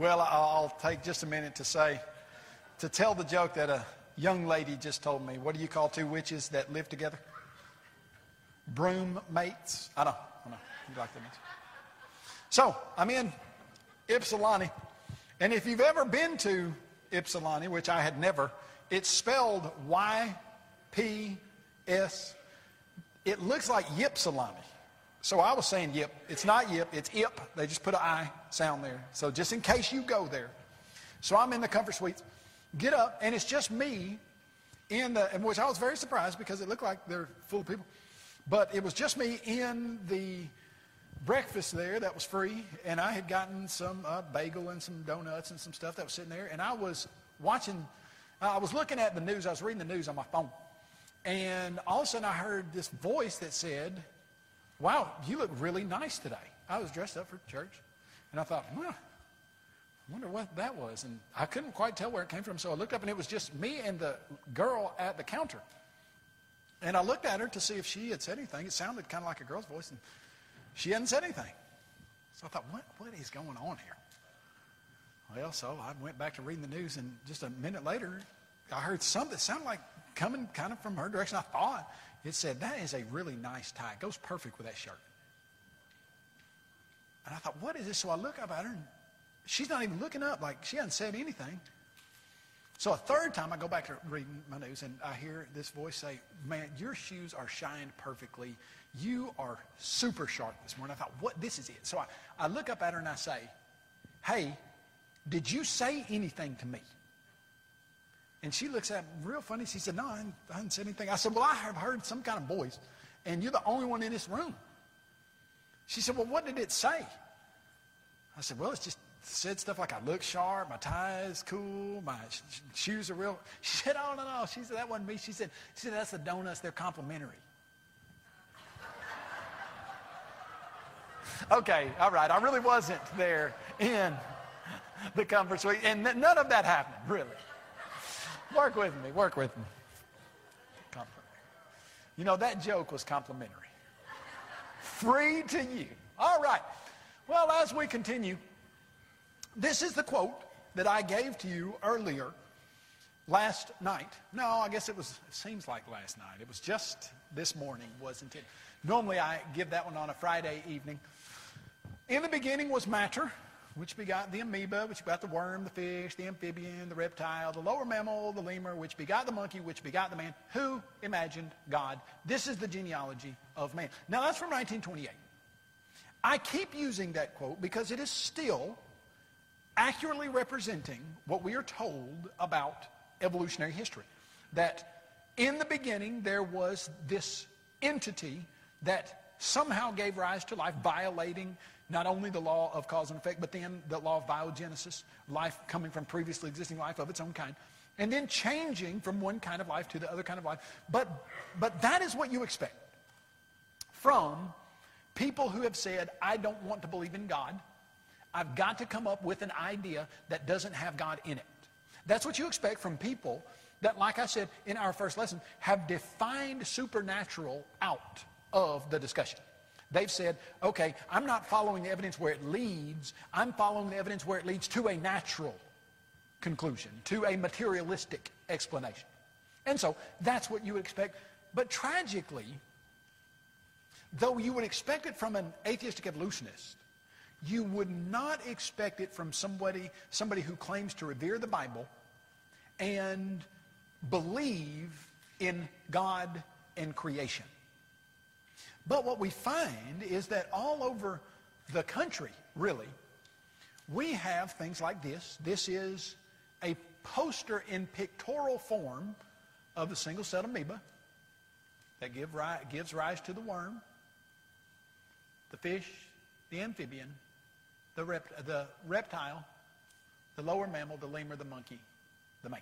Well, I'll take just a minute to say, to tell the joke that a young lady just told me. What do you call two witches that live together? Broom mates. I know, I know. You like that? So, I'm in Ypsilanti. And if you've ever been to Ypsilanti, which I had never, it's spelled Y-P-S. It looks like Ypsilanti. So I was saying yip. It's not yip, it's ip. They just put an I sound there. So just in case you go there. So I'm in the comfort suites. Get up, and it's just me in the, which I was very surprised because it looked like they're full of people. But it was just me in the breakfast there that was free, and I had gotten some uh, bagel and some donuts and some stuff that was sitting there, and I was watching, I was looking at the news, I was reading the news on my phone, and all of a sudden I heard this voice that said, wow, you look really nice today. I was dressed up for church. And I thought, well, I wonder what that was. And I couldn't quite tell where it came from. So I looked up and it was just me and the girl at the counter. And I looked at her to see if she had said anything. It sounded kind of like a girl's voice. And she hadn't said anything. So I thought, what, what is going on here? Well, so I went back to reading the news. And just a minute later, I heard something that sounded like coming kind of from her direction. I thought it said, that is a really nice tie. It goes perfect with that shirt. And I thought, what is this? So I look up at her, and she's not even looking up, like she hasn't said anything. So a third time I go back to reading my news, and I hear this voice say, man, your shoes are shined perfectly. You are super sharp this morning. I thought, what? This is it. So I, I look up at her and I say, hey, did you say anything to me? And she looks at me real funny. She said, No, I haven't, I haven't said anything. I said, Well, I have heard some kind of voice, and you're the only one in this room. She said, Well, what did it say? I said, Well, it's just said stuff like I look sharp, my tie is cool, my sh- shoes are real. She said, Oh, no, no. She said, That wasn't me. She said, she said That's the donuts, they're complimentary. okay, all right. I really wasn't there in the comfort suite, and none of that happened, really. Work with me. Work with me. You know, that joke was complimentary. Free to you. All right. Well, as we continue, this is the quote that I gave to you earlier last night. No, I guess it was, it seems like last night. It was just this morning, wasn't it? Normally I give that one on a Friday evening. In the beginning was matter which begot the amoeba, which begot the worm, the fish, the amphibian, the reptile, the lower mammal, the lemur, which begot the monkey, which begot the man. Who imagined God? This is the genealogy of man. Now that's from 1928. I keep using that quote because it is still accurately representing what we are told about evolutionary history. That in the beginning there was this entity that somehow gave rise to life, violating not only the law of cause and effect, but then the law of biogenesis, life coming from previously existing life of its own kind, and then changing from one kind of life to the other kind of life. But, but that is what you expect from people who have said, I don't want to believe in God. I've got to come up with an idea that doesn't have God in it. That's what you expect from people that, like I said in our first lesson, have defined supernatural out of the discussion. They've said, okay, I'm not following the evidence where it leads. I'm following the evidence where it leads to a natural conclusion, to a materialistic explanation. And so that's what you would expect. But tragically, though you would expect it from an atheistic evolutionist, you would not expect it from somebody, somebody who claims to revere the Bible and believe in God and creation. But what we find is that all over the country, really, we have things like this. This is a poster in pictorial form of the single-celled amoeba that give ri- gives rise to the worm, the fish, the amphibian, the, rept- the reptile, the lower mammal, the lemur, the monkey, the man.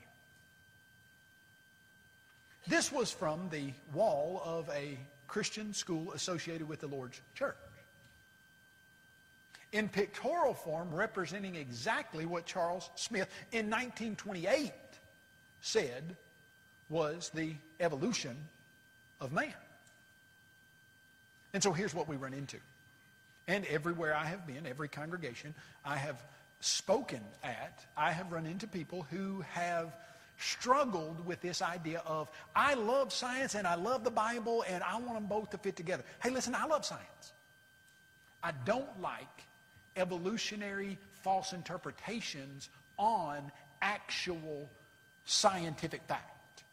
This was from the wall of a Christian school associated with the Lord's church. In pictorial form, representing exactly what Charles Smith in 1928 said was the evolution of man. And so here's what we run into. And everywhere I have been, every congregation, I have spoken at, I have run into people who have struggled with this idea of, I love science and I love the Bible and I want them both to fit together. Hey, listen, I love science. I don't like evolutionary false interpretations on actual scientific fact.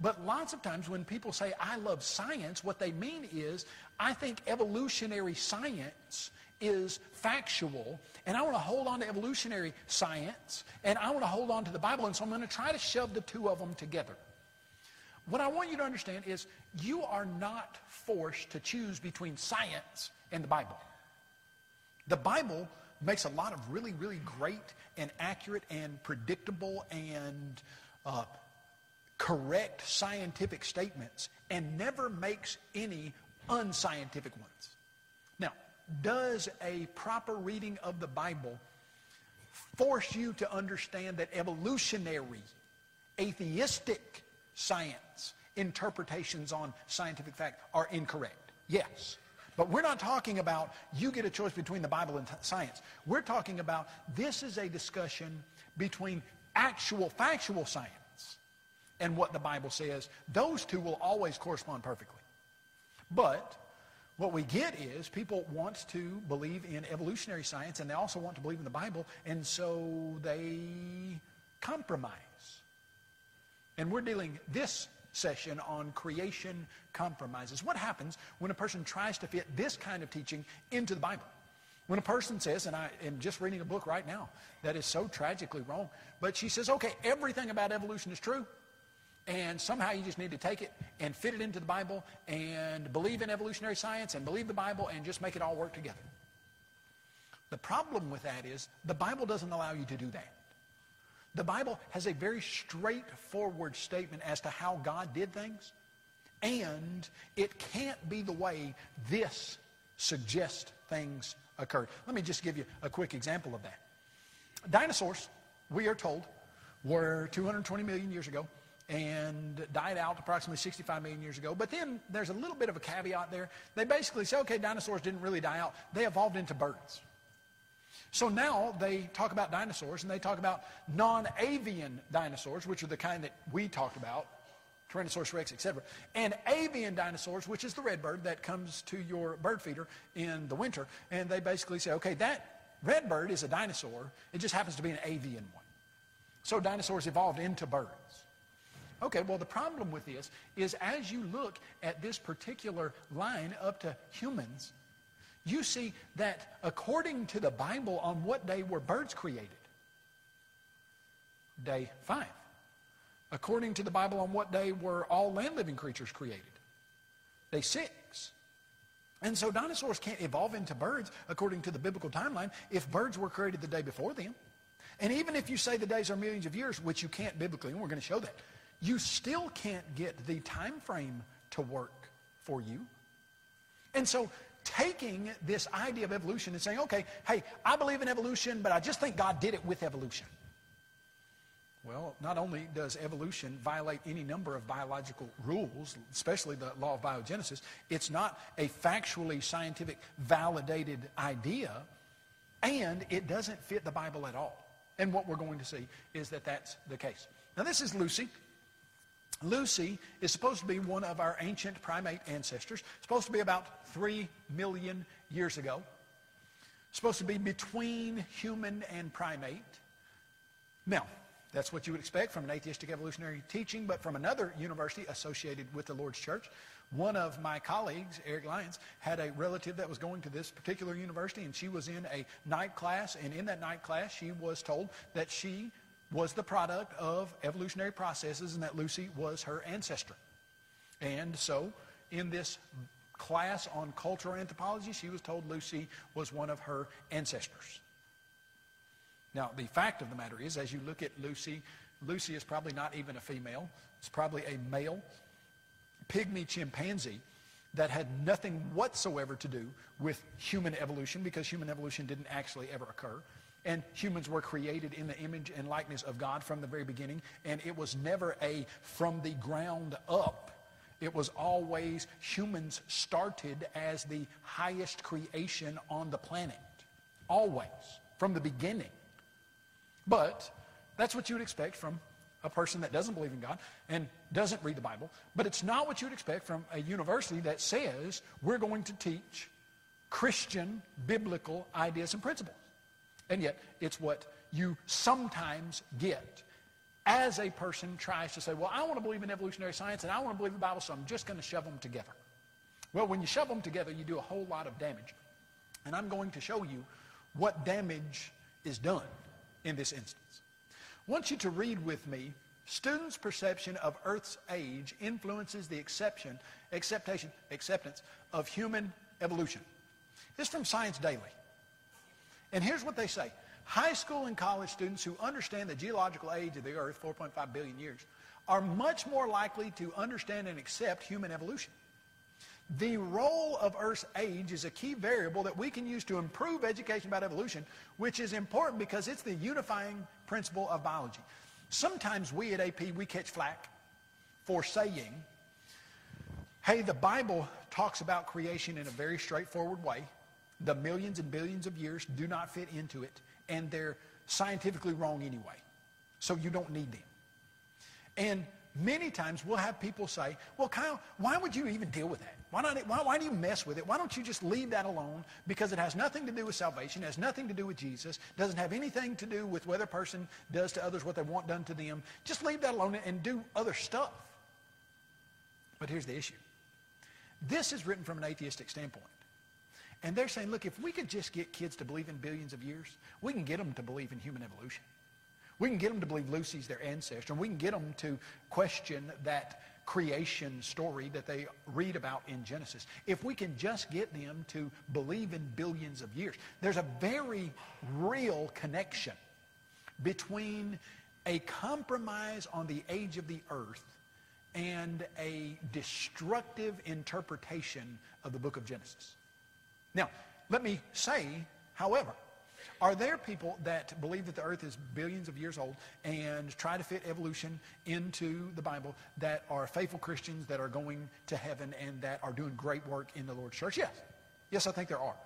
But lots of times when people say, I love science, what they mean is, I think evolutionary science is factual, and I want to hold on to evolutionary science, and I want to hold on to the Bible, and so I'm going to try to shove the two of them together. What I want you to understand is you are not forced to choose between science and the Bible. The Bible makes a lot of really, really great and accurate and predictable and uh, correct scientific statements and never makes any unscientific ones. Does a proper reading of the Bible force you to understand that evolutionary, atheistic science interpretations on scientific fact are incorrect? Yes. But we're not talking about you get a choice between the Bible and science. We're talking about this is a discussion between actual factual science and what the Bible says. Those two will always correspond perfectly. But what we get is people want to believe in evolutionary science and they also want to believe in the Bible, and so they compromise. And we're dealing this session on creation compromises. What happens when a person tries to fit this kind of teaching into the Bible? When a person says, and I am just reading a book right now that is so tragically wrong, but she says, okay, everything about evolution is true, and somehow you just need to take it and fit it into the Bible and believe in evolutionary science and believe the Bible and just make it all work together. The problem with that is the Bible doesn't allow you to do that. The Bible has a very straightforward statement as to how God did things, and it can't be the way this suggests things occurred. Let me just give you a quick example of that. Dinosaurs, we are told, were 220 million years ago and died out approximately 65 million years ago. But then there's a little bit of a caveat there. They basically say, okay, dinosaurs didn't really die out. They evolved into birds. So now they talk about dinosaurs and they talk about non-avian dinosaurs, which are the kind that we talked about, Tyrannosaurus rex, etc., and avian dinosaurs, which is the red bird that comes to your bird feeder in the winter. And they basically say, okay, that red bird is a dinosaur. It just happens to be an avian one. So dinosaurs evolved into birds. Okay, well, the problem with this is as you look at this particular line up to humans, you see that according to the Bible, on what day were birds created? Day five. According to the Bible, on what day were all land living creatures created? Day six. And so dinosaurs can't evolve into birds according to the biblical timeline if birds were created the day before them. And even if you say the days are millions of years, which you can't biblically, and we're going to show that, you still can't get the time frame to work for you. And so taking this idea of evolution and saying, okay, hey, I believe in evolution, but I just think God did it with evolution. Well, not only does evolution violate any number of biological rules, especially the law of biogenesis, it's not a factually scientific validated idea, and it doesn't fit the Bible at all. And what we're going to see is that that's the case. Now, this is Lucy. Lucy is supposed to be one of our ancient primate ancestors, supposed to be about 3 million years ago, supposed to be between human and primate. Now, that's what you would expect from an atheistic evolutionary teaching, but from another university associated with the Lord's Church. One of my colleagues, Eric Lyons, had a relative that was going to this particular university, and she was in a night class, and in that night class, she was told that she was the product of evolutionary processes and that Lucy was her ancestor. And so in this class on cultural anthropology, she was told Lucy was one of her ancestors. Now, the fact of the matter is, as you look at Lucy, Lucy is probably not even a female. It's probably a male pygmy chimpanzee that had nothing whatsoever to do with human evolution because human evolution didn't actually ever occur. And humans were created in the image and likeness of God from the very beginning. And it was never a from the ground up. It was always humans started as the highest creation on the planet. Always. from the beginning. But that's what you would expect from a person that doesn't believe in God and doesn't read the Bible. But it's not what you would expect from a university that says we're going to teach Christian biblical ideas and principles. And yet, it's what you sometimes get as a person tries to say, well, I want to believe in evolutionary science and I want to believe the Bible, so I'm just going to shove them together. Well, when you shove them together, you do a whole lot of damage. And I'm going to show you what damage is done in this instance. I want you to read with me students' perception of Earth's age influences the acceptation, acceptance of human evolution. This is from Science Daily. And here's what they say. High school and college students who understand the geological age of the Earth, 4.5 billion years, are much more likely to understand and accept human evolution. The role of Earth's age is a key variable that we can use to improve education about evolution, which is important because it's the unifying principle of biology. Sometimes we at AP, we catch flack for saying, hey, the Bible talks about creation in a very straightforward way. The millions and billions of years do not fit into it, and they're scientifically wrong anyway. So you don't need them. And many times we'll have people say, well, Kyle, why would you even deal with that? Why, not, why, why, do you mess with it? Why don't you just leave that alone? Because it has nothing to do with salvation, has nothing to do with Jesus, doesn't have anything to do with whether a person does to others what they want done to them. Just leave that alone and do other stuff. But here's the issue. This is written from an atheistic standpoint. And they're saying, look, if we could just get kids to believe in billions of years, we can get them to believe in human evolution. We can get them to believe Lucy's their ancestor. And we can get them to question that creation story that they read about in Genesis. If we can just get them to believe in billions of years, there's a very real connection between a compromise on the age of the earth and a destructive interpretation of the book of Genesis. Now, let me say, however, are there people that believe that the earth is billions of years old and try to fit evolution into the Bible that are faithful Christians that are going to heaven and that are doing great work in the Lord's church? Yes. Yes, I think there are.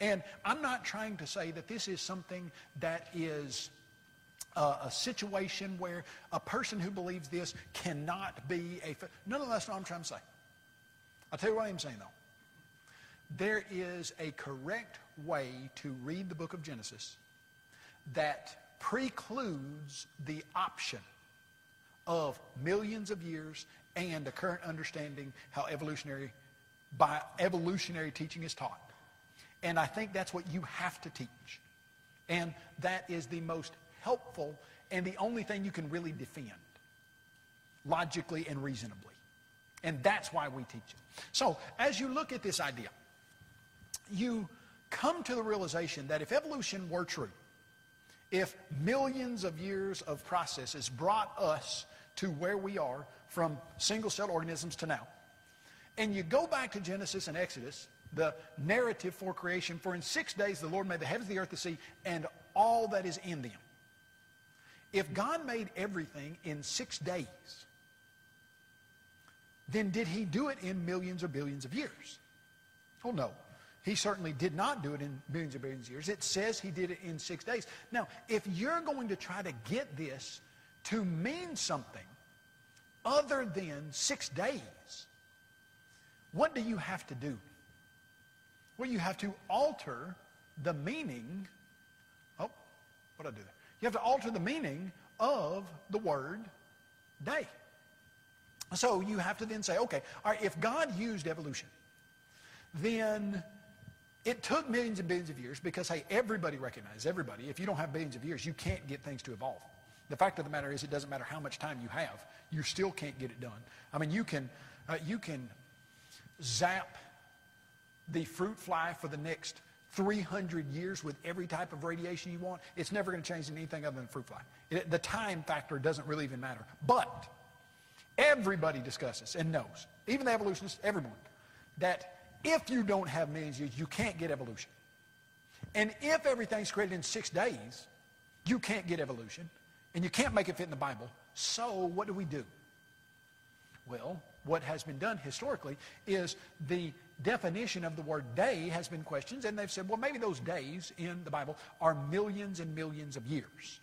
And I'm not trying to say that this is something that is uh, a situation where a person who believes this cannot be a... None of that's what I'm trying to say. I'll tell you what I'm saying, though. There is a correct way to read the book of Genesis that precludes the option of millions of years and the current understanding how evolutionary by evolutionary teaching is taught. And I think that's what you have to teach. And that is the most helpful and the only thing you can really defend logically and reasonably. And that's why we teach it. So as you look at this idea, you come to the realization that if evolution were true, if millions of years of processes brought us to where we are from single-cell organisms to now, and you go back to Genesis and Exodus, the narrative for creation, for in six days the Lord made the heavens, the earth, the sea, and all that is in them. If God made everything in six days, then did he do it in millions or billions of years? Oh, no. He certainly did not do it in billions and billions of years. It says he did it in six days. Now, if you're going to try to get this to mean something other than six days, what do you have to do? Well, you have to alter the meaning. Oh, what did I do there? You have to alter the meaning of the word day. So you have to then say, okay, all right, if God used evolution, then it took millions and billions of years because, hey, everybody recognizes, everybody, if you don't have billions of years, you can't get things to evolve. The fact of the matter is it doesn't matter how much time you have, you still can't get it done. I mean, you can, uh, you can zap the fruit fly for the next 300 years with every type of radiation you want. It's never going to change anything other than fruit fly. It, the time factor doesn't really even matter. But everybody discusses and knows, even the evolutionists, everyone, that if you don't have millions of years, you can't get evolution. And if everything's created in six days, you can't get evolution. And you can't make it fit in the Bible. So what do we do? Well, what has been done historically is the definition of the word day has been questioned, and they've said, well, maybe those days in the Bible are millions and millions of years.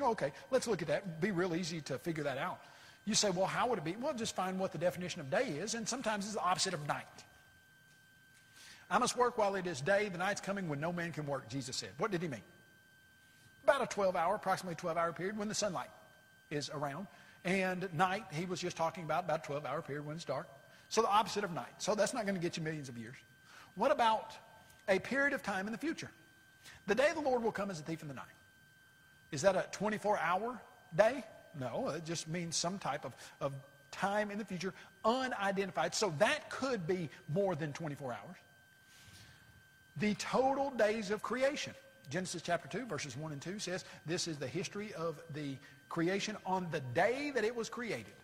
Okay, let's look at that. It'd be real easy to figure that out. You say, well, how would it be? Well, just find what the definition of day is, and sometimes it's the opposite of night. I must work while it is day. The night's coming when no man can work, Jesus said. What did he mean? About a 12 hour, approximately 12 hour period when the sunlight is around. And night, he was just talking about about 12 hour period when it's dark. So the opposite of night. So that's not going to get you millions of years. What about a period of time in the future? The day the Lord will come as a thief in the night. Is that a 24 hour day? No, it just means some type of, of time in the future, unidentified. So that could be more than 24 hours. The total days of creation. Genesis chapter 2, verses 1 and 2 says, This is the history of the creation on the day that it was created.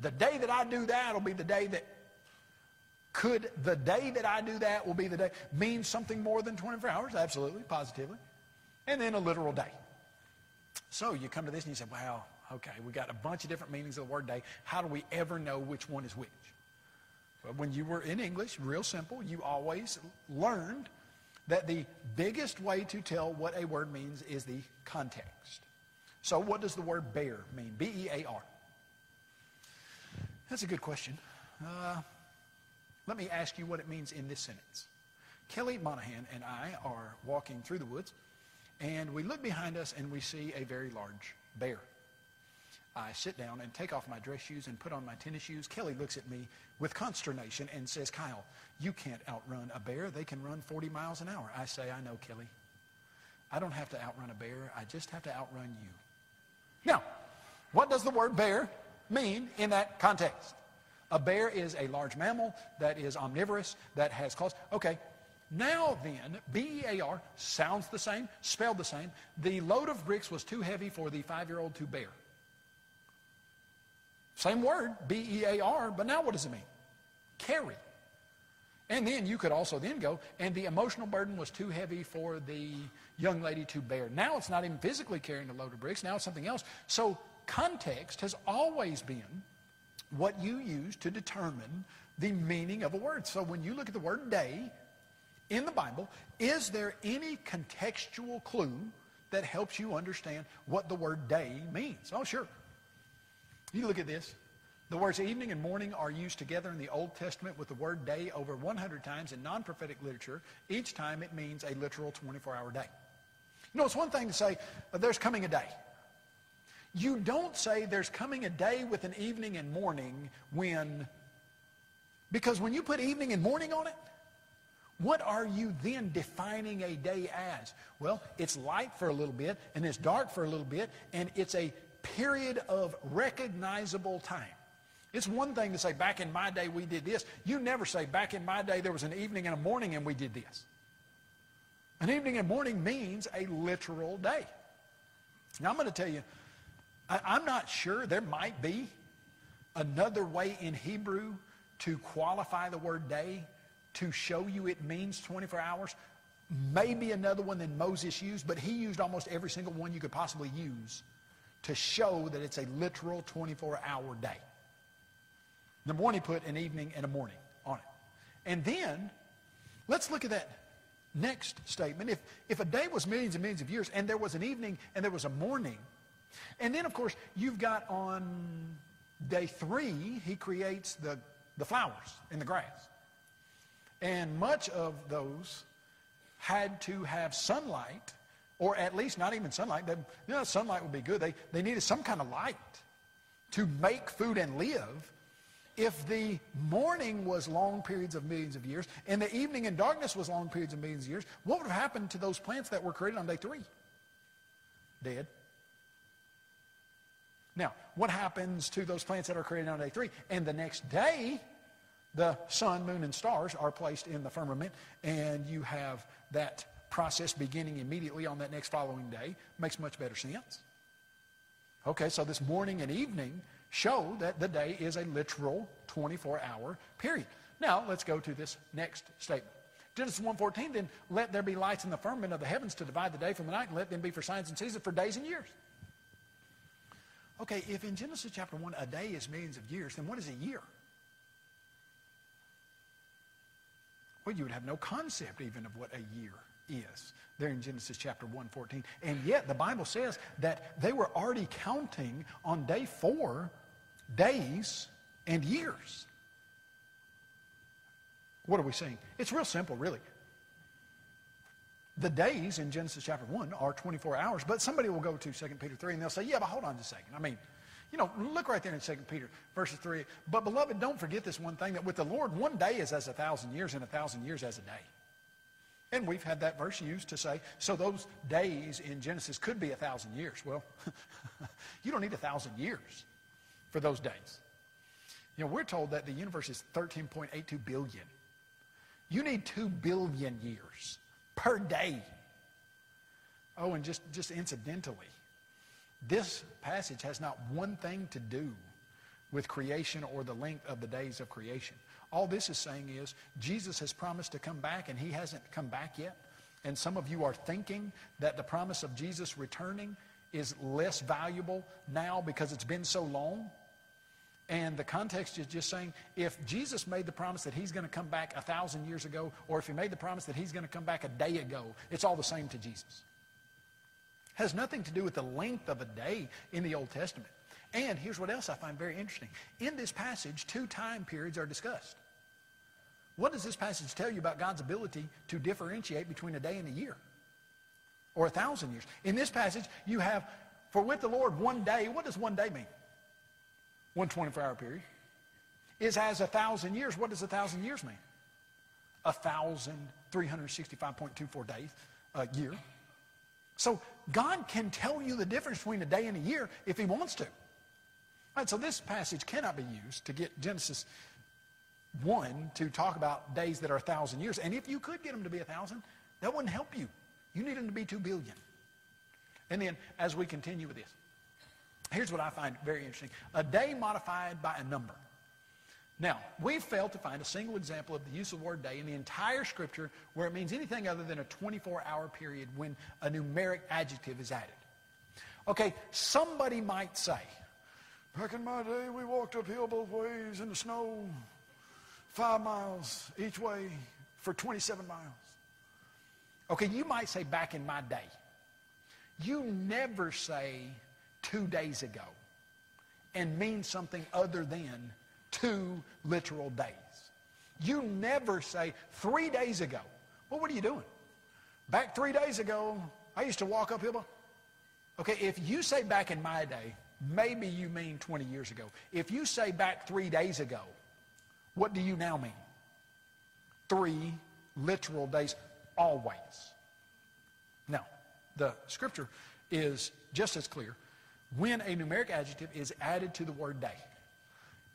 The day that I do that will be the day that could the day that I do that will be the day means something more than 24 hours? Absolutely, positively. And then a literal day. So you come to this and you say, wow, okay, we got a bunch of different meanings of the word day. How do we ever know which one is which? When you were in English, real simple, you always learned that the biggest way to tell what a word means is the context. So what does the word bear mean? B-E-A-R. That's a good question. Uh, let me ask you what it means in this sentence. Kelly Monahan and I are walking through the woods, and we look behind us and we see a very large bear. I sit down and take off my dress shoes and put on my tennis shoes. Kelly looks at me with consternation and says, Kyle, you can't outrun a bear. They can run 40 miles an hour. I say, I know, Kelly. I don't have to outrun a bear. I just have to outrun you. Now, what does the word bear mean in that context? A bear is a large mammal that is omnivorous, that has claws. Okay, now then, B-E-A-R sounds the same, spelled the same. The load of bricks was too heavy for the five-year-old to bear. Same word, B-E-A-R, but now what does it mean? Carry. And then you could also then go, and the emotional burden was too heavy for the young lady to bear. Now it's not even physically carrying a load of bricks, now it's something else. So context has always been what you use to determine the meaning of a word. So when you look at the word day in the Bible, is there any contextual clue that helps you understand what the word day means? Oh, sure. You look at this. The words evening and morning are used together in the Old Testament with the word day over 100 times in non-prophetic literature. Each time it means a literal 24-hour day. You know, it's one thing to say, uh, there's coming a day. You don't say there's coming a day with an evening and morning when, because when you put evening and morning on it, what are you then defining a day as? Well, it's light for a little bit, and it's dark for a little bit, and it's a period of recognizable time. It's one thing to say, back in my day we did this. You never say, back in my day there was an evening and a morning and we did this. An evening and morning means a literal day. Now I'm going to tell you, I, am not sure. There might be another way in Hebrew to qualify the word day to show you it means 24 hours. Maybe another one than Moses used, but he used almost every single one you could possibly use to show that it's a literal 24-hour day. Number one, he put an evening and a morning on it. And then, let's look at that next statement. If, if a day was millions and millions of years, and there was an evening and there was a morning, and then, of course, you've got on day three, he creates the, the flowers and the grass. And much of those had to have sunlight or at least not even sunlight. They, you know, sunlight would be good. They, they needed some kind of light to make food and live. If the morning was long periods of millions of years and the evening and darkness was long periods of millions of years, what would have happened to those plants that were created on day three? Dead. Now, what happens to those plants that are created on day three? And the next day, the sun, moon, and stars are placed in the firmament, and you have that process beginning immediately on that next following day makes much better sense. Okay, so this morning and evening show that the day is a literal 24-hour period. Now, let's go to this next statement. Genesis 1.14, then let there be lights in the firmament of the heavens to divide the day from the night, and let them be for signs and seasons for days and years. Okay, if in Genesis chapter 1 a day is millions of years, then what is a year? Well, you would have no concept even of what a year is there in Genesis chapter 114. And yet the Bible says that they were already counting on day four days and years. What are we saying? It's real simple, really. The days in Genesis chapter 1 are 24 hours, but somebody will go to 2 Peter 3 and they'll say, yeah, but hold on just a second. I mean, you know, look right there in 2 Peter, verses 3. But beloved, don't forget this one thing that with the Lord, one day is as a thousand years, and a thousand years as a day. And we've had that verse used to say, so those days in Genesis could be a thousand years. Well, you don't need a thousand years for those days. You know, we're told that the universe is 13.82 billion. You need 2 billion years per day. Oh, and just, just incidentally, this passage has not one thing to do with creation or the length of the days of creation. All this is saying is Jesus has promised to come back and he hasn't come back yet. And some of you are thinking that the promise of Jesus returning is less valuable now because it's been so long. And the context is just saying if Jesus made the promise that he's going to come back a thousand years ago, or if he made the promise that he's going to come back a day ago, it's all the same to Jesus. Has nothing to do with the length of a day in the Old Testament. And here's what else I find very interesting. In this passage, two time periods are discussed. What does this passage tell you about God's ability to differentiate between a day and a year? Or a thousand years? In this passage, you have, for with the Lord, one day. What does one day mean? One 24-hour period. Is as a thousand years. What does a thousand years mean? A thousand, 365.24 days a year. So God can tell you the difference between a day and a year if he wants to. Right, so this passage cannot be used to get Genesis 1 to talk about days that are a thousand years. And if you could get them to be a thousand, that wouldn't help you. You need them to be two billion. And then as we continue with this, here's what I find very interesting. A day modified by a number. Now, we've failed to find a single example of the use of the word day in the entire scripture where it means anything other than a 24-hour period when a numeric adjective is added. Okay, somebody might say, back in my day, we walked uphill both ways in the snow, five miles each way for 27 miles. Okay, you might say back in my day. You never say two days ago and mean something other than two literal days. You never say, three days ago. Well, what are you doing? Back three days ago, I used to walk up uphill. Okay, if you say back in my day, maybe you mean 20 years ago. If you say back three days ago, what do you now mean? Three literal days, always. Now, the scripture is just as clear when a numeric adjective is added to the word day.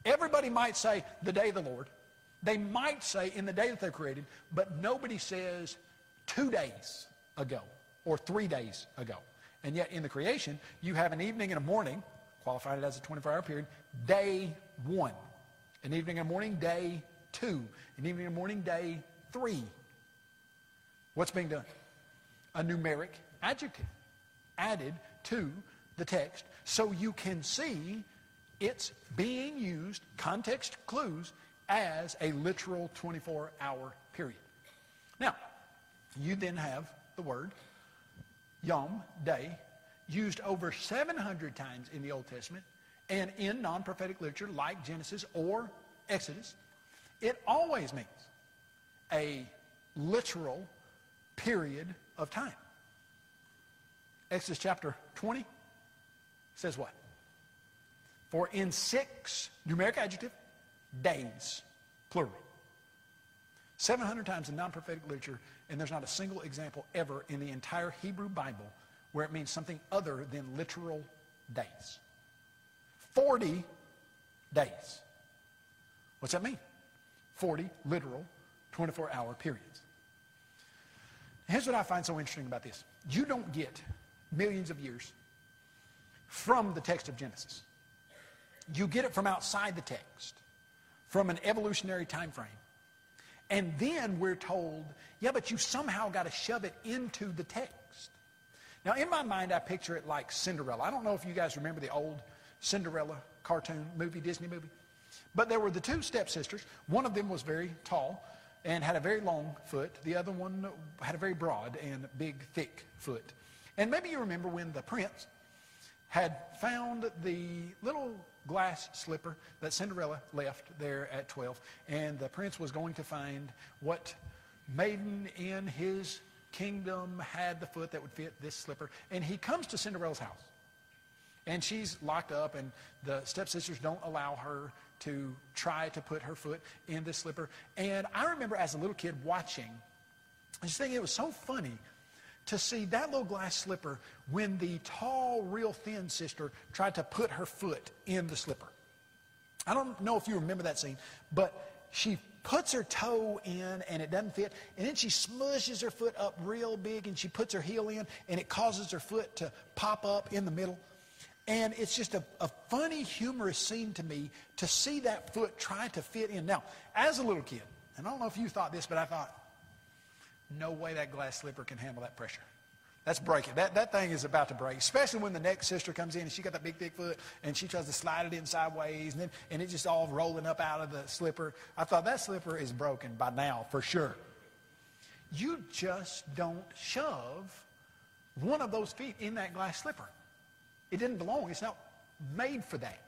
Everybody might say the day of the Lord. They might say in the day that they're created, but nobody says two days ago or three days ago. And yet in the creation, you have an evening and a morning, qualified as a 24-hour period, day one. An evening and morning, day two. An evening and morning, day three. What's being done? A numeric adjective added to the text so you can see it's being used, context clues, as a literal 24-hour period. Now, you then have the word yom, day, used over 700 times in the Old Testament and in non-prophetic literature like Genesis or Exodus. It always means a literal period of time. Exodus chapter 20 says what? For in six, numeric adjective, days, plural. 700 times in non-prophetic literature, and there's not a single example ever in the entire Hebrew Bible where it means something other than literal days. 40 days. What's that mean? 40 literal 24-hour periods. Here's what I find so interesting about this. You don't get millions of years from the text of Genesis. You get it from outside the text, from an evolutionary time frame. And then we're told, yeah, but you somehow got to shove it into the text. Now, in my mind, I picture it like Cinderella. I don't know if you guys remember the old Cinderella cartoon movie, Disney movie. But there were the two stepsisters. One of them was very tall, and had a very long foot. The other one had a very broad and big, thick foot. And maybe you remember when the prince had found the little glass slipper that Cinderella left there at 12, and the prince was going to find what maiden in his kingdom had the foot that would fit this slipper. And he comes to Cinderella's house. And she's locked up, and the stepsisters don't allow her to try to put her foot in this slipper. And I remember as a little kid watching, I just thinking it was so funny to see that little glass slipper when the tall, real thin sister tried to put her foot in the slipper. I don't know if you remember that scene, but she puts her toe in and it doesn't fit, and then she smushes her foot up real big and she puts her heel in and it causes her foot to pop up in the middle. And it's just a, a funny, humorous scene to me to see that foot try to fit in. Now, as a little kid, and I don't know if you thought this, but I thought, no way that glass slipper can handle that pressure. That's breaking. That, that thing is about to break, especially when the next sister comes in and she got that big, thick foot and she tries to slide it in sideways and, then, and it's just all rolling up out of the slipper. I thought that slipper is broken by now for sure. You just don't shove one of those feet in that glass slipper. It didn't belong. It's not made for that.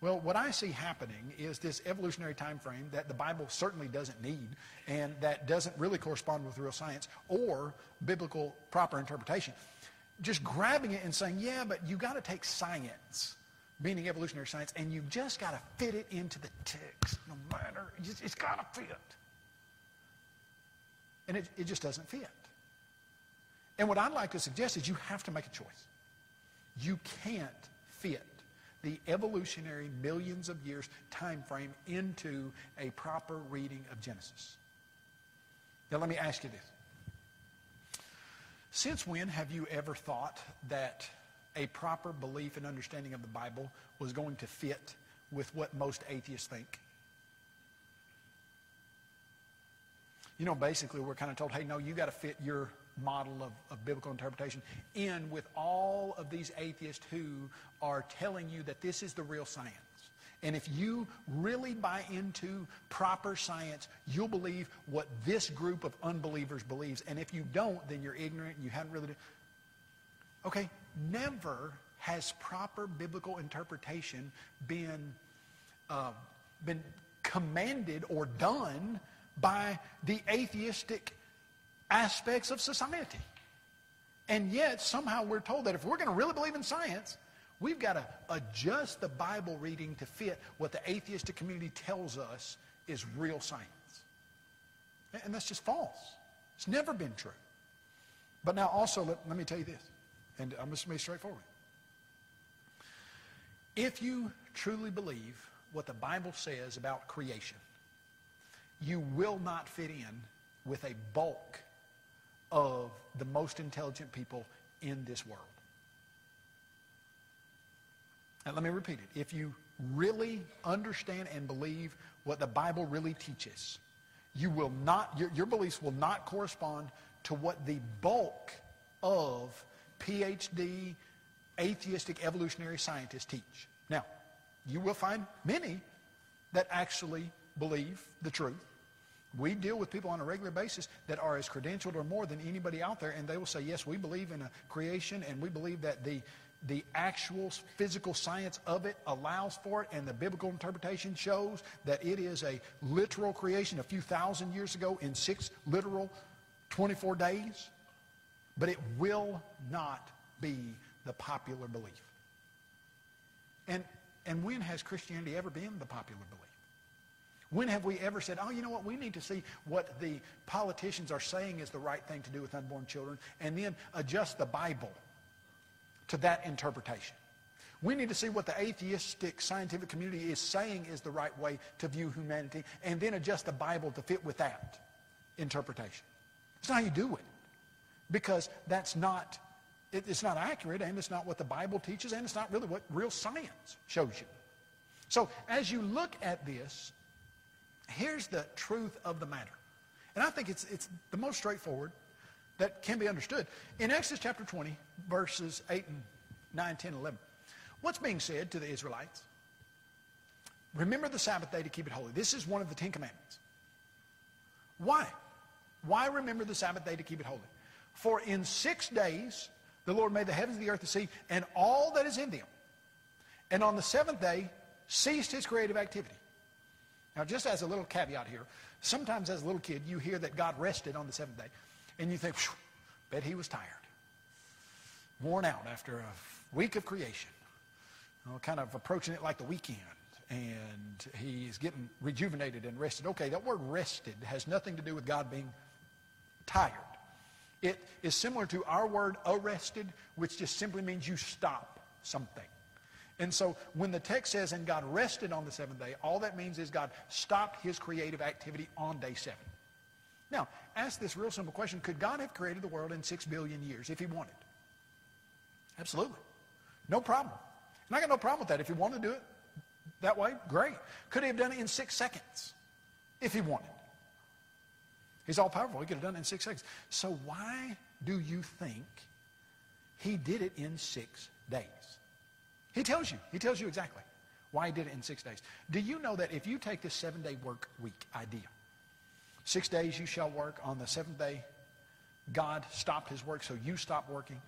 Well, what I see happening is this evolutionary time frame that the Bible certainly doesn't need and that doesn't really correspond with real science or biblical proper interpretation. Just grabbing it and saying, yeah, but you got to take science, meaning evolutionary science, and you've just got to fit it into the text no matter. It's, it's got to fit. And it, it just doesn't fit. And what I'd like to suggest is you have to make a choice. You can't fit the evolutionary millions of years time frame into a proper reading of Genesis. Now let me ask you this. Since when have you ever thought that a proper belief and understanding of the Bible was going to fit with what most atheists think? You know, basically, we're kind of told, hey, no, you got to fit your model of, of biblical interpretation in with all of these atheists who are telling you that this is the real science. And if you really buy into proper science, you'll believe what this group of unbelievers believes. And if you don't, then you're ignorant and you haven't really. Okay, never has proper biblical interpretation been, uh, been commanded or done by the atheistic aspects of society. And yet, somehow we're told that if we're going to really believe in science, we've got to adjust the Bible reading to fit what the atheistic community tells us is real science. And that's just false. It's never been true. But now also, let, let me tell you this, and I'm just going to be straightforward. If you truly believe what the Bible says about creation, you will not fit in with a bulk of the most intelligent people in this world. And let me repeat it. If you really understand and believe what the Bible really teaches, you will not, your, your beliefs will not correspond to what the bulk of PhD atheistic evolutionary scientists teach. Now, you will find many that actually believe the truth we deal with people on a regular basis that are as credentialed or more than anybody out there, and they will say, yes, we believe in a creation, and we believe that the, the actual physical science of it allows for it, and the biblical interpretation shows that it is a literal creation a few thousand years ago in six literal 24 days. But it will not be the popular belief. And, and when has Christianity ever been the popular belief? When have we ever said, oh, you know what, we need to see what the politicians are saying is the right thing to do with unborn children and then adjust the Bible to that interpretation? We need to see what the atheistic scientific community is saying is the right way to view humanity and then adjust the Bible to fit with that interpretation. It's not how you do it because that's not, it's not accurate and it's not what the Bible teaches and it's not really what real science shows you. So as you look at this, here's the truth of the matter. And I think it's, it's the most straightforward that can be understood. In Exodus chapter 20, verses 8 and 9, 10, 11, what's being said to the Israelites? Remember the Sabbath day to keep it holy. This is one of the Ten Commandments. Why? Why remember the Sabbath day to keep it holy? For in six days the Lord made the heavens, and the earth, the sea, and all that is in them. And on the seventh day ceased his creative activity. Now, just as a little caveat here, sometimes as a little kid, you hear that God rested on the seventh day, and you think, bet he was tired, worn out after a week of creation, you know, kind of approaching it like the weekend, and he's getting rejuvenated and rested. Okay, that word rested has nothing to do with God being tired. It is similar to our word arrested, which just simply means you stop something. And so when the text says, and God rested on the seventh day, all that means is God stopped his creative activity on day seven. Now, ask this real simple question. Could God have created the world in six billion years if he wanted? Absolutely. No problem. And I got no problem with that. If he wanted to do it that way, great. Could he have done it in six seconds if he wanted? He's all powerful. He could have done it in six seconds. So why do you think he did it in six days? He tells you. He tells you exactly why he did it in six days. Do you know that if you take this seven-day work week idea, six days you shall work, on the seventh day God stopped his work, so you stop working.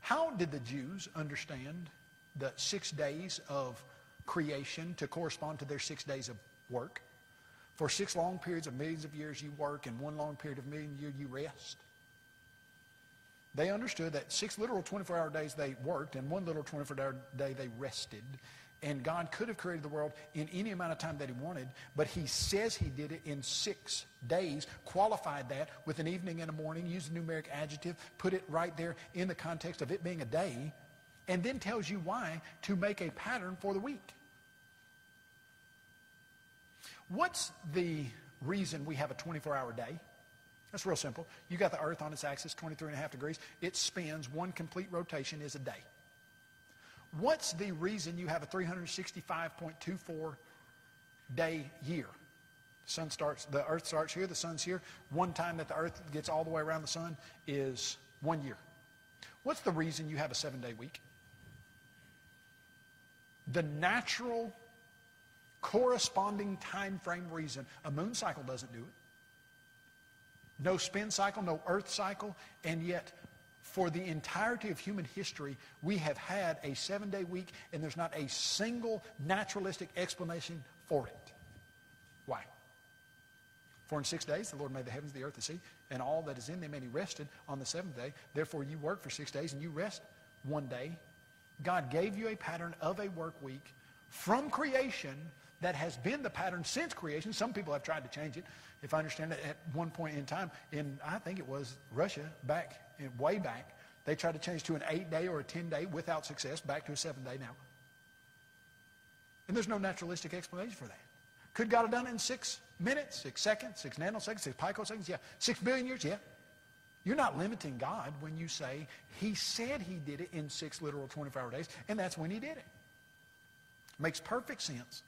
How did the Jews understand the six days of creation to correspond to their six days of work? For six long periods of millions of years you work, and one long period of million years you rest. They understood that six literal 24-hour days they worked, and one literal 24-hour day they rested. And God could have created the world in any amount of time that he wanted, but he says he did it in six days, qualified that with an evening and a morning, used a numeric adjective, put it right there in the context of it being a day, and then tells you why to make a pattern for the week. What's the reason we have a 24-hour day? That's real simple. You got the earth on its axis, 23 and a half degrees. It spins. One complete rotation is a day. What's the reason you have a 365.24 day year? The sun starts, the earth starts here, the sun's here. One time that the earth gets all the way around the sun is one year. What's the reason you have a seven day week? The natural corresponding time frame reason. A moon cycle doesn't do it. No spin cycle, no earth cycle, and yet for the entirety of human history, we have had a seven-day week, and there's not a single naturalistic explanation for it. Why? For in six days the Lord made the heavens, the earth, the sea, and all that is in them, and he rested on the seventh day. Therefore you work for six days, and you rest one day. God gave you a pattern of a work week from creation that has been the pattern since creation. Some people have tried to change it. If I understand it, at one point in time, in I think it was Russia, back way back, they tried to change to an eight-day or a ten-day without success, back to a seven-day now. And there's no naturalistic explanation for that. Could God have done it in six minutes, six seconds, six nanoseconds, six picoseconds? Yeah. Six billion years? Yeah. You're not limiting God when you say he said he did it in six literal 24-hour days, and that's when he did it. Makes perfect sense.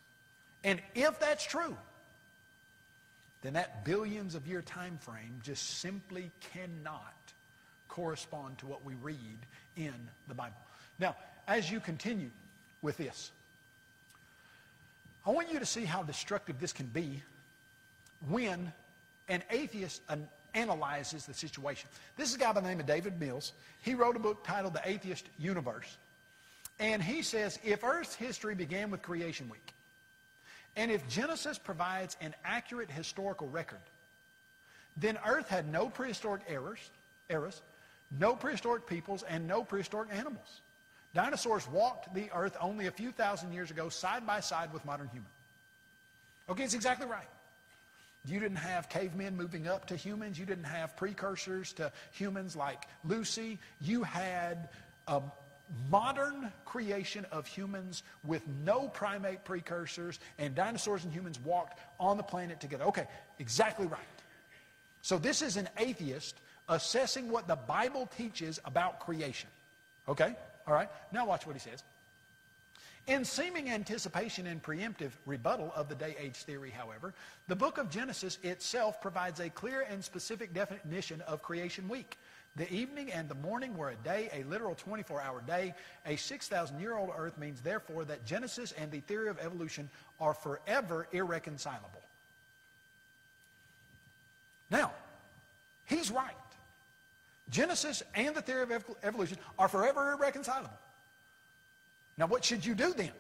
And if that's true, then that billions of year time frame just simply cannot correspond to what we read in the Bible. Now, as you continue with this, I want you to see how destructive this can be when an atheist analyzes the situation. This is a guy by the name of David Mills. He wrote a book titled The Atheist Universe. And he says, if Earth's history began with creation week, and if Genesis provides an accurate historical record, then Earth had no prehistoric eras, eras, no prehistoric peoples, and no prehistoric animals. Dinosaurs walked the Earth only a few thousand years ago, side by side with modern humans. Okay, it's exactly right. You didn't have cavemen moving up to humans. You didn't have precursors to humans like Lucy. You had a modern creation of humans with no primate precursors, and dinosaurs and humans walked on the planet together. Okay, exactly right. So this is an atheist assessing what the Bible teaches about creation. Okay? All right. Now watch what he says. In seeming anticipation and preemptive rebuttal of the day-age theory, however, the book of Genesis itself provides a clear and specific definition of creation week. The evening and the morning were a day, a literal 24-hour day. A 6,000-year-old earth means, therefore, that Genesis and the theory of evolution are forever irreconcilable. Now, he's right. Genesis and the theory of evolution are forever irreconcilable. Now, what should you do then?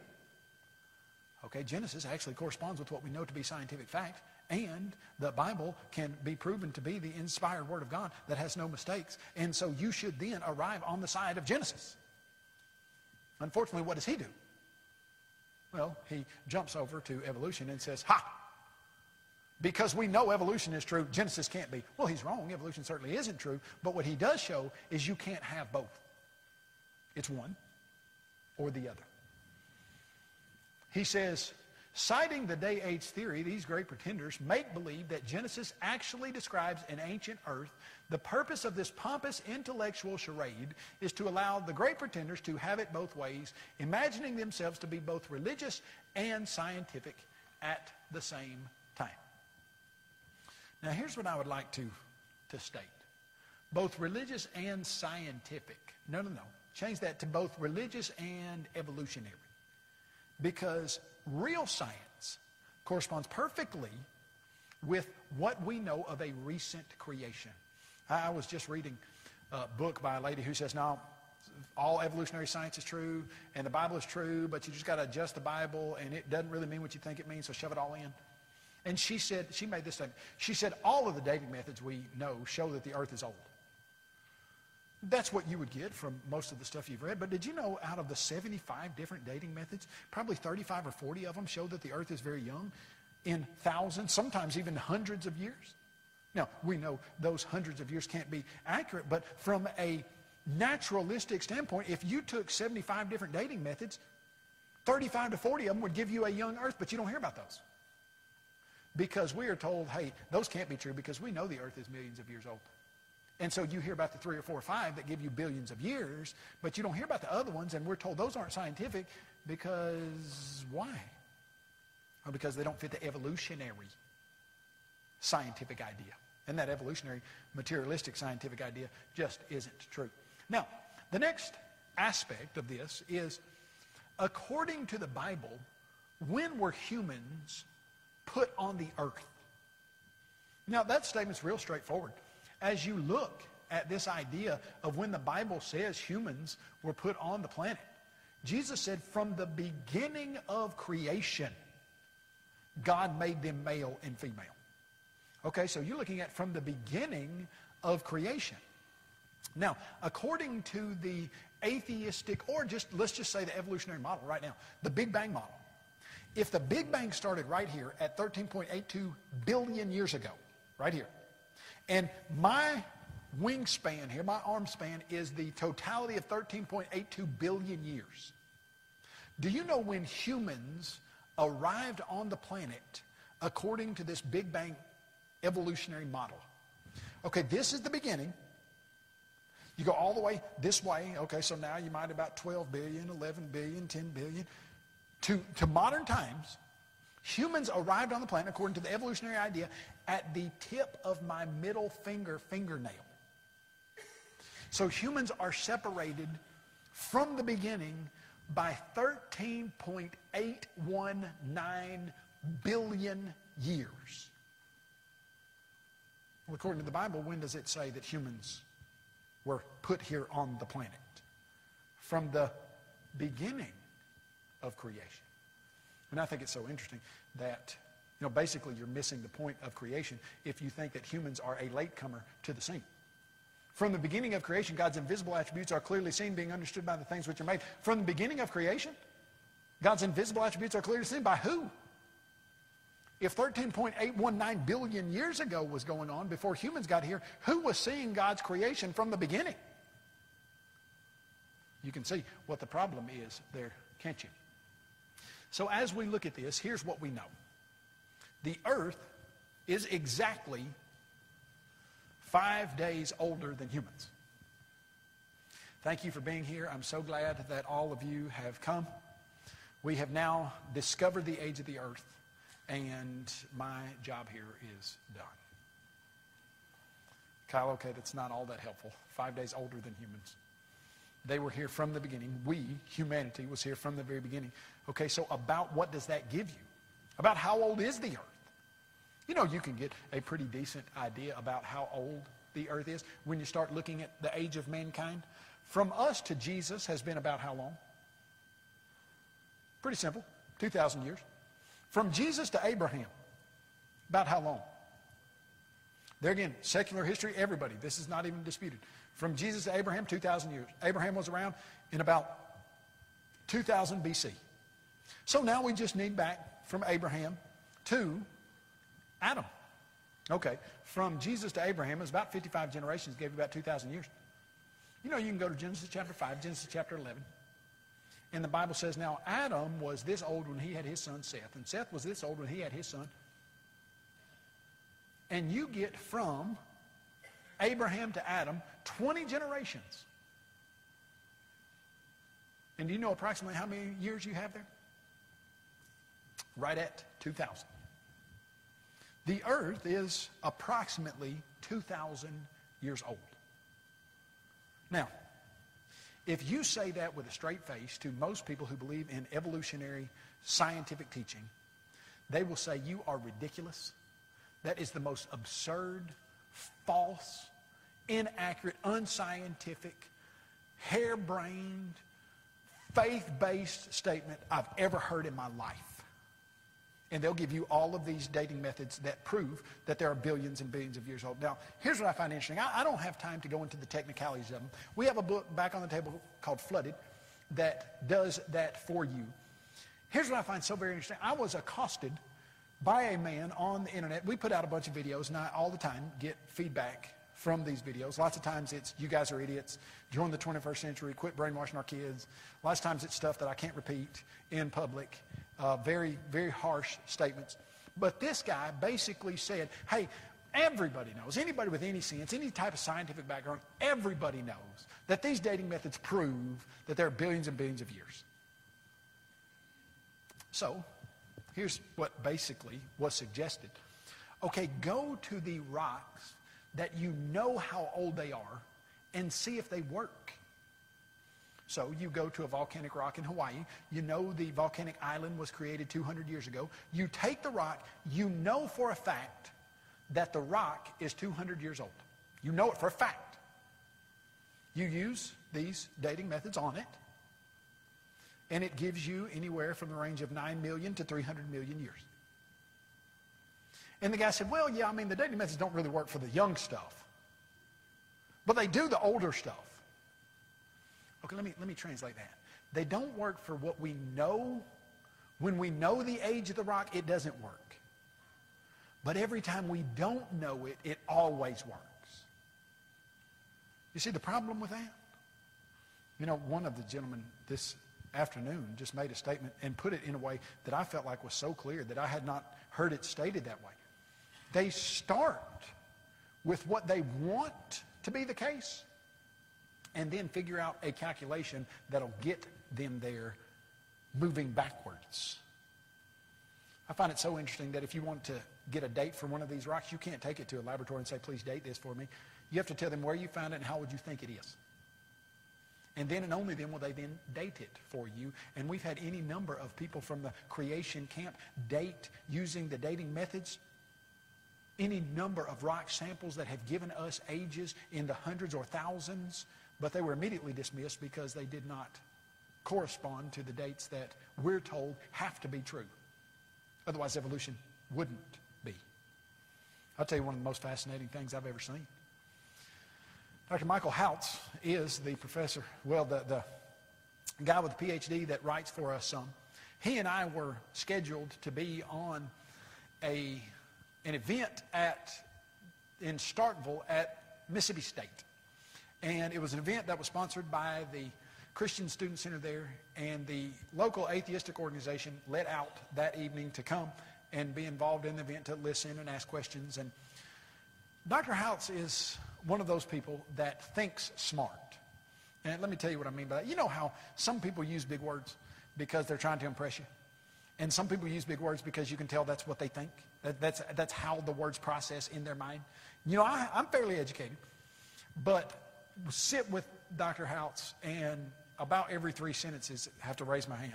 Okay, Genesis actually corresponds with what we know to be scientific fact, and the Bible can be proven to be the inspired Word of God that has no mistakes. And so you should then arrive on the side of Genesis. Unfortunately, what does he do? Well, he jumps over to evolution and says, Ha! Because we know evolution is true, Genesis can't be. Well, he's wrong. Evolution certainly isn't true. But what he does show is you can't have both. It's one or the other. He says, citing the day age theory, these great pretenders make believe that Genesis actually describes an ancient earth. The purpose of this pompous intellectual charade is to allow the great pretenders to have it both ways, imagining themselves to be both religious and scientific at the same time. Now, here's what I would like to, to state both religious and scientific. No, no, no. Change that to both religious and evolutionary. Because real science corresponds perfectly with what we know of a recent creation. I was just reading a book by a lady who says, no, all evolutionary science is true and the Bible is true, but you just got to adjust the Bible and it doesn't really mean what you think it means, so shove it all in. And she said, she made this statement. She said, all of the dating methods we know show that the earth is old. That's what you would get from most of the stuff you've read. But did you know out of the 75 different dating methods, probably 35 or 40 of them show that the earth is very young in thousands, sometimes even hundreds of years? Now, we know those hundreds of years can't be accurate, but from a naturalistic standpoint, if you took 75 different dating methods, 35 to 40 of them would give you a young earth, but you don't hear about those. Because we are told, hey, those can't be true because we know the earth is millions of years old. And so you hear about the three or four or five that give you billions of years, but you don't hear about the other ones, and we're told those aren't scientific because why? Well, because they don't fit the evolutionary scientific idea. And that evolutionary, materialistic scientific idea just isn't true. Now, the next aspect of this is according to the Bible, when were humans put on the earth? Now, that statement's real straightforward. As you look at this idea of when the Bible says humans were put on the planet, Jesus said, from the beginning of creation, God made them male and female. Okay, so you're looking at from the beginning of creation. Now, according to the atheistic, or just let's just say the evolutionary model right now, the Big Bang model, if the Big Bang started right here at 13.82 billion years ago, right here, and my wingspan here, my arm span, is the totality of 13.82 billion years. Do you know when humans arrived on the planet according to this Big Bang evolutionary model? Okay, this is the beginning. You go all the way this way. Okay, so now you might about 12 billion, 11 billion, 10 billion. To, to modern times, humans arrived on the planet, according to the evolutionary idea, at the tip of my middle finger fingernail. So humans are separated from the beginning by 13.819 billion years. Well, according to the Bible, when does it say that humans were put here on the planet? From the beginning of creation. And I think it's so interesting that, you know, basically you're missing the point of creation if you think that humans are a latecomer to the scene. From the beginning of creation, God's invisible attributes are clearly seen, being understood by the things which are made. From the beginning of creation, God's invisible attributes are clearly seen by who? If 13.819 billion years ago was going on before humans got here, who was seeing God's creation from the beginning? You can see what the problem is there, can't you? So as we look at this, here's what we know. The earth is exactly five days older than humans. Thank you for being here. I'm so glad that all of you have come. We have now discovered the age of the earth and my job here is done. Kyle, okay, that's not all that helpful. Five days older than humans. They were here from the beginning. We, humanity, was here from the very beginning. Okay, so about what does that give you? About how old is the earth? You know, you can get a pretty decent idea about how old the earth is when you start looking at the age of mankind. From us to Jesus has been about how long? Pretty simple 2,000 years. From Jesus to Abraham, about how long? There again, secular history, everybody. This is not even disputed. From Jesus to Abraham, 2,000 years. Abraham was around in about 2000 BC. So now we just need back from Abraham to Adam. Okay, from Jesus to Abraham is about 55 generations, gave you about 2,000 years. You know, you can go to Genesis chapter 5, Genesis chapter 11. And the Bible says, now Adam was this old when he had his son Seth, and Seth was this old when he had his son. And you get from Abraham to Adam 20 generations. And do you know approximately how many years you have there? Right at 2,000. The earth is approximately 2,000 years old. Now, if you say that with a straight face to most people who believe in evolutionary scientific teaching, they will say you are ridiculous. That is the most absurd, false, inaccurate, unscientific, harebrained, faith-based statement I've ever heard in my life. And they'll give you all of these dating methods that prove that there are billions and billions of years old. Now, here's what I find interesting. I, I, don't have time to go into the technicalities of them. We have a book back on the table called Flooded that does that for you. Here's what I find so very interesting. I was accosted by a man on the internet. We put out a bunch of videos, and I all the time get feedback from these videos. Lots of times it's, you guys are idiots, join the 21st century, quit brainwashing our kids. Lots of times it's stuff that I can't repeat in public. Uh, very, very harsh statements. But this guy basically said, hey, everybody knows, anybody with any sense, any type of scientific background, everybody knows that these dating methods prove that there are billions and billions of years. So, here's what basically was suggested. Okay, go to the rocks that you know how old they are and see if they work. So you go to a volcanic rock in Hawaii. You know the volcanic island was created 200 years ago. You take the rock. You know for a fact that the rock is 200 years old. You know it for a fact. You use these dating methods on it. And it gives you anywhere from the range of 9 million to 300 million years. And the guy said, well, yeah, I mean, the dating methods don't really work for the young stuff. But they do the older stuff. Okay, let me, let me translate that. They don't work for what we know. When we know the age of the rock, it doesn't work. But every time we don't know it, it always works. You see the problem with that? You know, one of the gentlemen this afternoon just made a statement and put it in a way that I felt like was so clear that I had not heard it stated that way. They start with what they want to be the case and then figure out a calculation that'll get them there moving backwards. I find it so interesting that if you want to get a date for one of these rocks, you can't take it to a laboratory and say, please date this for me. You have to tell them where you found it and how would you think it is. And then and only then will they then date it for you. And we've had any number of people from the creation camp date using the dating methods. Any number of rock samples that have given us ages in the hundreds or thousands but they were immediately dismissed because they did not correspond to the dates that we're told have to be true. Otherwise, evolution wouldn't be. I'll tell you one of the most fascinating things I've ever seen. Dr. Michael Houts is the professor, well, the, the guy with the PhD that writes for us some. He and I were scheduled to be on a, an event at, in Starkville at Mississippi State. And it was an event that was sponsored by the Christian Student Center there, and the local atheistic organization let out that evening to come and be involved in the event to listen and ask questions. And Dr. Houts is one of those people that thinks smart. And let me tell you what I mean by that. You know how some people use big words because they're trying to impress you? And some people use big words because you can tell that's what they think. That, that's, that's how the words process in their mind. You know, I, I'm fairly educated, but sit with Dr. Houts and about every three sentences have to raise my hand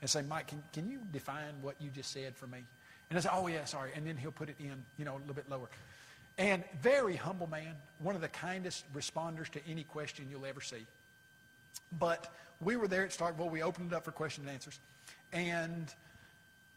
and say, Mike, can, can you define what you just said for me? And I say, oh, yeah, sorry. And then he'll put it in, you know, a little bit lower. And very humble man, one of the kindest responders to any question you'll ever see. But we were there at Starkville. We opened it up for question and answers. And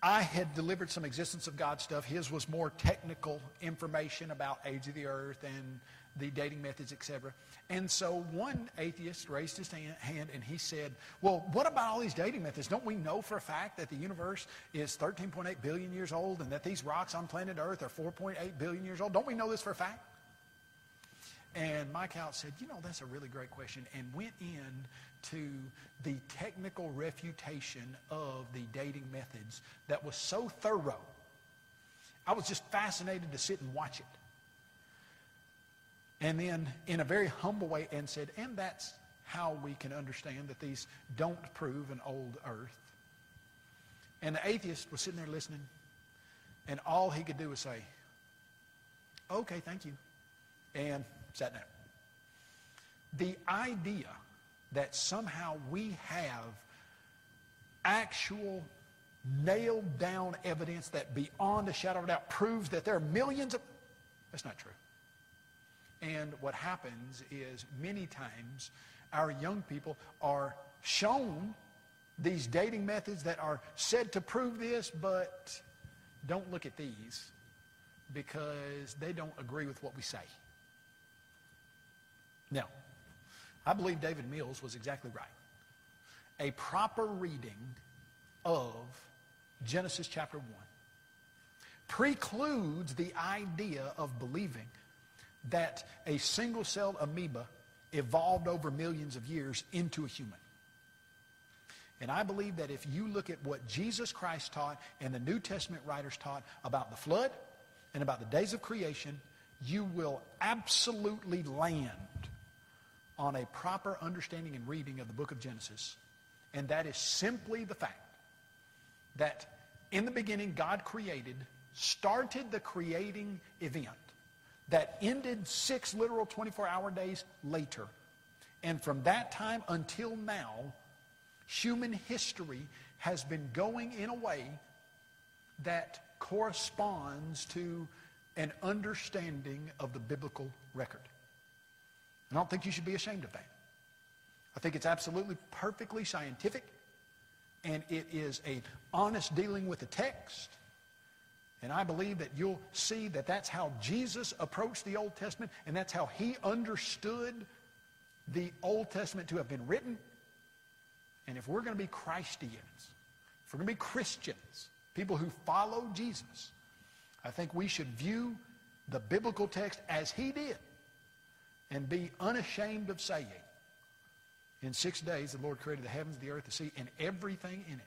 I had delivered some existence of God stuff. His was more technical information about age of the earth and the dating methods, etc. And so one atheist raised his hand and he said, well, what about all these dating methods? Don't we know for a fact that the universe is 13.8 billion years old and that these rocks on planet Earth are 4.8 billion years old? Don't we know this for a fact? And Mike Houts said, you know, that's a really great question, and went in to the technical refutation of the dating methods that was so thorough. I was just fascinated to sit and watch it. And then, in a very humble way, and said, and that's how we can understand that these don't prove an old earth. And the atheist was sitting there listening, and all he could do was say, okay, thank you, and sat down. The idea that somehow we have actual nailed down evidence that beyond a shadow of a doubt proves that there are millions of that's not true and what happens is many times our young people are shown these dating methods that are said to prove this, but don't look at these because they don't agree with what we say. Now, I believe David Mills was exactly right. A proper reading of Genesis chapter 1 precludes the idea of believing that a single-celled amoeba evolved over millions of years into a human. And I believe that if you look at what Jesus Christ taught and the New Testament writers taught about the flood and about the days of creation, you will absolutely land on a proper understanding and reading of the book of Genesis. And that is simply the fact that in the beginning, God created, started the creating event that ended six literal 24 hour days later. And from that time until now, human history has been going in a way that corresponds to an understanding of the biblical record. I don't think you should be ashamed of that. I think it's absolutely perfectly scientific, and it is a honest dealing with the text and I believe that you'll see that that's how Jesus approached the Old Testament, and that's how he understood the Old Testament to have been written. And if we're going to be Christians, if we're going to be Christians, people who follow Jesus, I think we should view the biblical text as he did and be unashamed of saying, in six days the Lord created the heavens, the earth, the sea, and everything in it.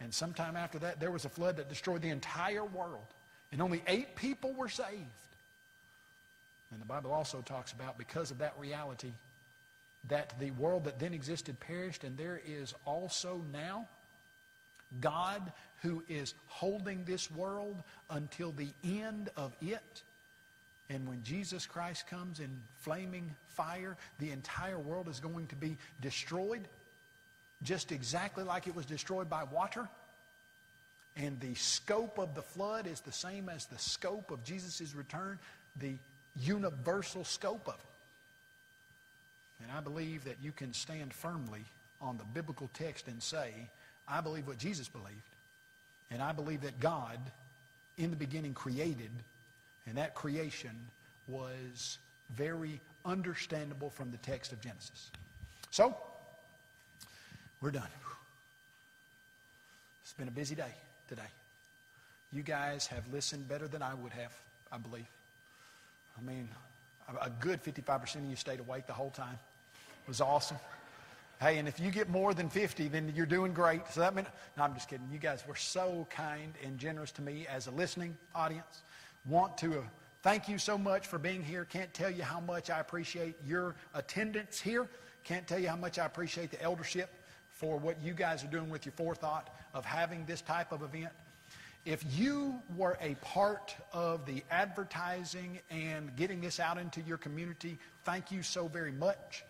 And sometime after that, there was a flood that destroyed the entire world. And only eight people were saved. And the Bible also talks about, because of that reality, that the world that then existed perished, and there is also now God who is holding this world until the end of it. And when Jesus Christ comes in flaming fire, the entire world is going to be destroyed just exactly like it was destroyed by water. And the scope of the flood is the same as the scope of Jesus' return, the universal scope of it. And I believe that you can stand firmly on the biblical text and say, I believe what Jesus believed. And I believe that God, in the beginning, created, and that creation was very understandable from the text of Genesis. So, we're done. It's been a busy day today. You guys have listened better than I would have, I believe. I mean, a good 55% of you stayed awake the whole time. It was awesome. Hey, and if you get more than 50, then you're doing great. So that meant, no, I'm just kidding. You guys were so kind and generous to me as a listening audience. Want to uh, thank you so much for being here. Can't tell you how much I appreciate your attendance here. Can't tell you how much I appreciate the eldership for what you guys are doing with your forethought of having this type of event. If you were a part of the advertising and getting this out into your community, thank you so very much.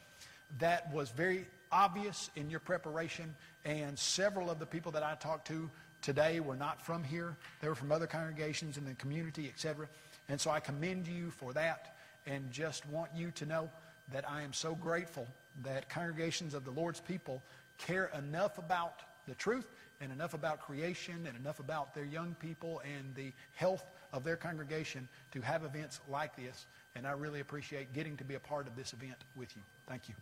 That was very obvious in your preparation, and several of the people that I talked to today were not from here. They were from other congregations in the community, etc. And so I commend you for that and just want you to know that I am so grateful that congregations of the Lord's people care enough about the truth and enough about creation and enough about their young people and the health of their congregation to have events like this. And I really appreciate getting to be a part of this event with you. Thank you.